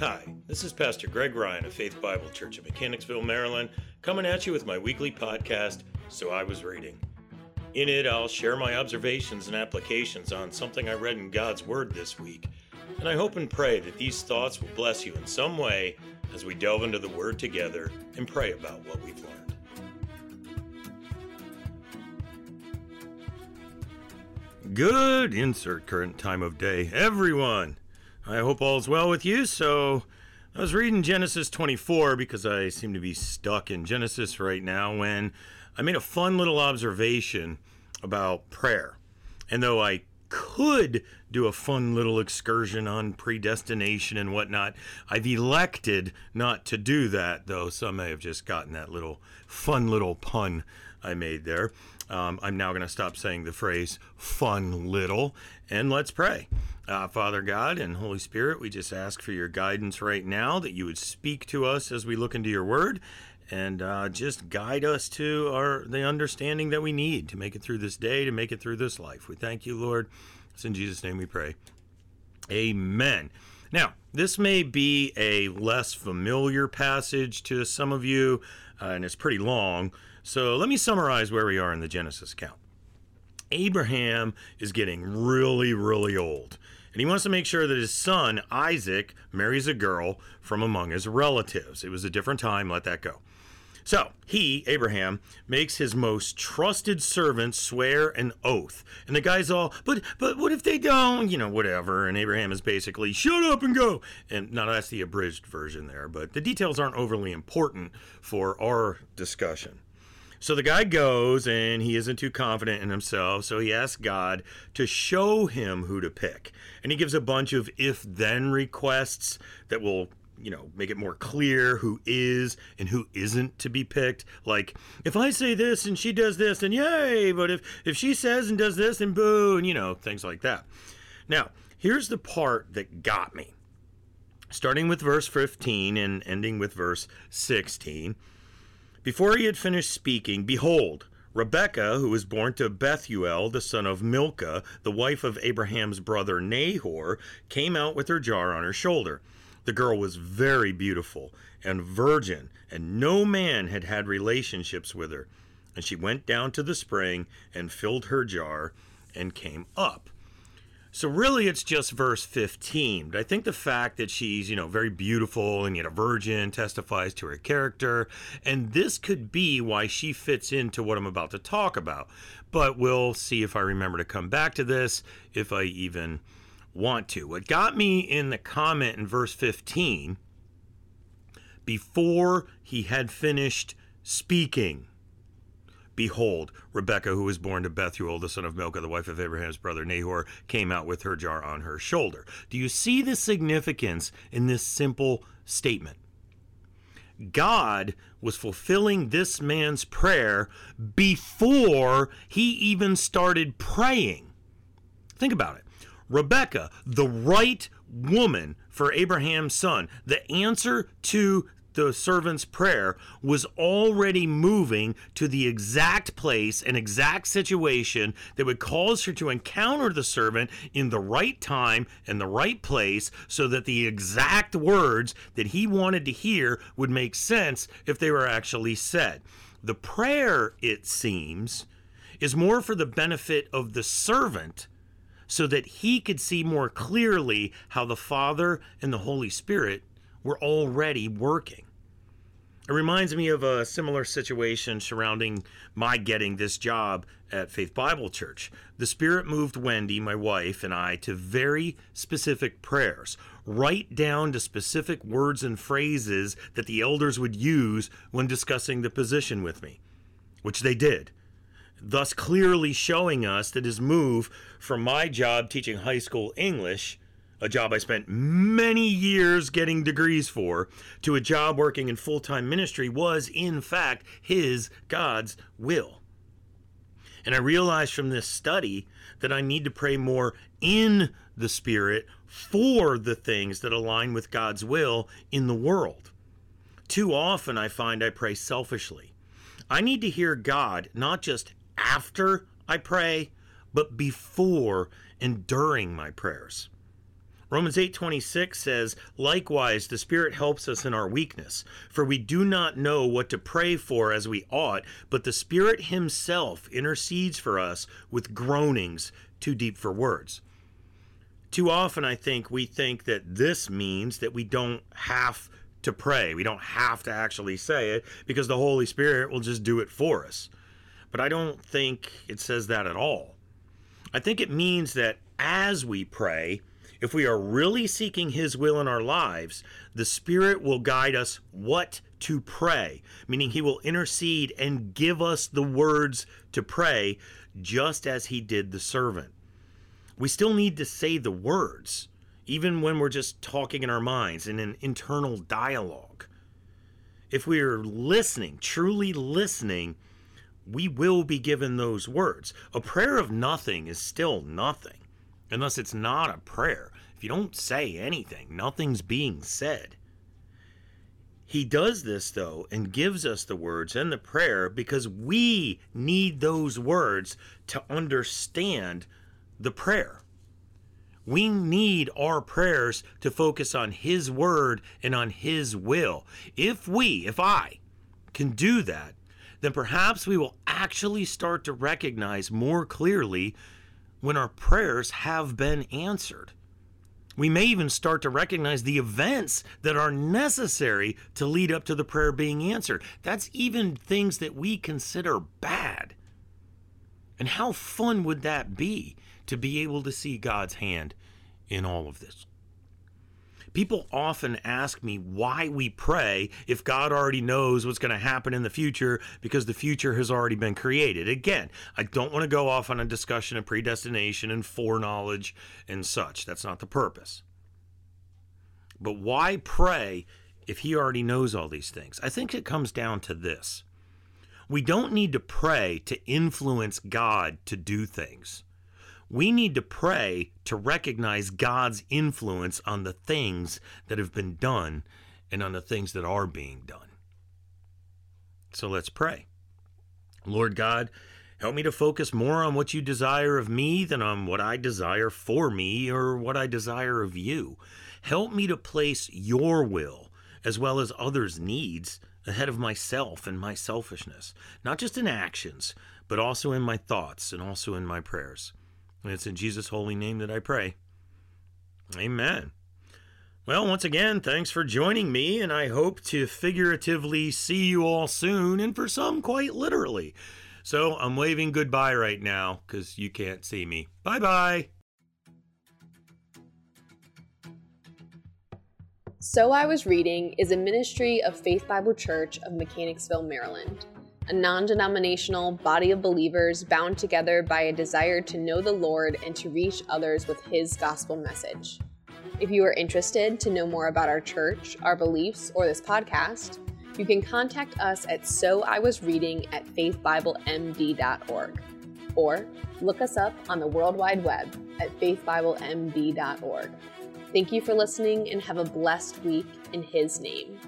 Hi, this is Pastor Greg Ryan of Faith Bible Church in Mechanicsville, Maryland, coming at you with my weekly podcast, So I Was Reading. In it, I'll share my observations and applications on something I read in God's Word this week, and I hope and pray that these thoughts will bless you in some way as we delve into the Word together and pray about what we've learned. Good insert current time of day, everyone. I hope all's well with you. So, I was reading Genesis 24 because I seem to be stuck in Genesis right now when I made a fun little observation about prayer. And though I could do a fun little excursion on predestination and whatnot. I've elected not to do that, though some may have just gotten that little fun little pun I made there. Um, I'm now going to stop saying the phrase fun little and let's pray. Uh, Father God and Holy Spirit, we just ask for your guidance right now that you would speak to us as we look into your word and uh, just guide us to our the understanding that we need to make it through this day, to make it through this life. We thank you, Lord. It's in Jesus' name we pray. Amen. Now, this may be a less familiar passage to some of you, uh, and it's pretty long. So let me summarize where we are in the Genesis account. Abraham is getting really, really old. And he wants to make sure that his son, Isaac, marries a girl from among his relatives. It was a different time, let that go. So he, Abraham, makes his most trusted servant swear an oath. And the guy's all, but but what if they don't? You know, whatever. And Abraham is basically, shut up and go. And now that's the abridged version there, but the details aren't overly important for our discussion. So the guy goes and he isn't too confident in himself, so he asks God to show him who to pick. And he gives a bunch of if then requests that will you know make it more clear who is and who isn't to be picked. Like if i say this and she does this then yay but if if she says and does this and boo and you know things like that. Now here's the part that got me. Starting with verse 15 and ending with verse 16 before he had finished speaking behold Rebekah, who was born to Bethuel, the son of Milcah, the wife of Abraham's brother Nahor, came out with her jar on her shoulder. The girl was very beautiful and virgin, and no man had had relationships with her. And she went down to the spring and filled her jar and came up. So really it's just verse 15. But I think the fact that she's, you know, very beautiful and yet a virgin testifies to her character. And this could be why she fits into what I'm about to talk about. But we'll see if I remember to come back to this, if I even want to. What got me in the comment in verse 15, before he had finished speaking, behold, Rebekah, who was born to Bethuel, the son of Milcah, the wife of Abraham's brother Nahor, came out with her jar on her shoulder. Do you see the significance in this simple statement? God was fulfilling this man's prayer before he even started praying. Think about it. Rebecca, the right woman for Abraham's son, the answer to the servant's prayer was already moving to the exact place and exact situation that would cause her to encounter the servant in the right time and the right place so that the exact words that he wanted to hear would make sense if they were actually said. The prayer, it seems, is more for the benefit of the servant so that he could see more clearly how the Father and the Holy Spirit were already working. It reminds me of a similar situation surrounding my getting this job at Faith Bible Church. The Spirit moved Wendy, my wife, and I to very specific prayers, right down to specific words and phrases that the elders would use when discussing the position with me, which they did thus clearly showing us that his move from my job teaching high school English, a job I spent many years getting degrees for, to a job working in full time ministry was, in fact, his God's will. And I realized from this study that I need to pray more in the Spirit for the things that align with God's will in the world. Too often I find I pray selfishly. I need to hear God not just after I pray, but before and during my prayers. Romans 8:26 says, "Likewise the Spirit helps us in our weakness, for we do not know what to pray for as we ought, but the Spirit himself intercedes for us with groanings too deep for words." Too often I think we think that this means that we don't have to pray. We don't have to actually say it because the Holy Spirit will just do it for us. But I don't think it says that at all. I think it means that as we pray, if we are really seeking His will in our lives, the Spirit will guide us what to pray, meaning He will intercede and give us the words to pray, just as He did the servant. We still need to say the words, even when we're just talking in our minds in an internal dialogue. If we are listening, truly listening, we will be given those words. A prayer of nothing is still nothing unless it's not a prayer. If you don't say anything, nothing's being said. He does this, though, and gives us the words and the prayer because we need those words to understand the prayer. We need our prayers to focus on His word and on His will. If we, if I, can do that, then perhaps we will actually start to recognize more clearly when our prayers have been answered. We may even start to recognize the events that are necessary to lead up to the prayer being answered. That's even things that we consider bad. And how fun would that be to be able to see God's hand in all of this? People often ask me why we pray if God already knows what's going to happen in the future because the future has already been created. Again, I don't want to go off on a discussion of predestination and foreknowledge and such. That's not the purpose. But why pray if He already knows all these things? I think it comes down to this. We don't need to pray to influence God to do things we need to pray to recognize God's influence on the things that have been done and on the things that are being done. So let's pray. Lord God, help me to focus more on what you desire of me than on what I desire for me or what I desire of you. Help me to place your will as well as others' needs ahead of myself and my selfishness, not just in actions, but also in my thoughts and also in my prayers. And it's in Jesus' holy name that I pray. Amen. Well, once again, thanks for joining me, and I hope to figuratively see you all soon, and for some, quite literally. So I'm waving goodbye right now because you can't see me. Bye bye. So I Was Reading is a ministry of Faith Bible Church of Mechanicsville, Maryland a non denominational body of believers bound together by a desire to know the Lord and to reach others with His gospel message. If you are interested to know more about our church, our beliefs, or this podcast, you can contact us at so I was reading at faithbiblemd.org or look us up on the World Wide Web at faithbiblemd.org. Thank you for listening and have a blessed week in His name.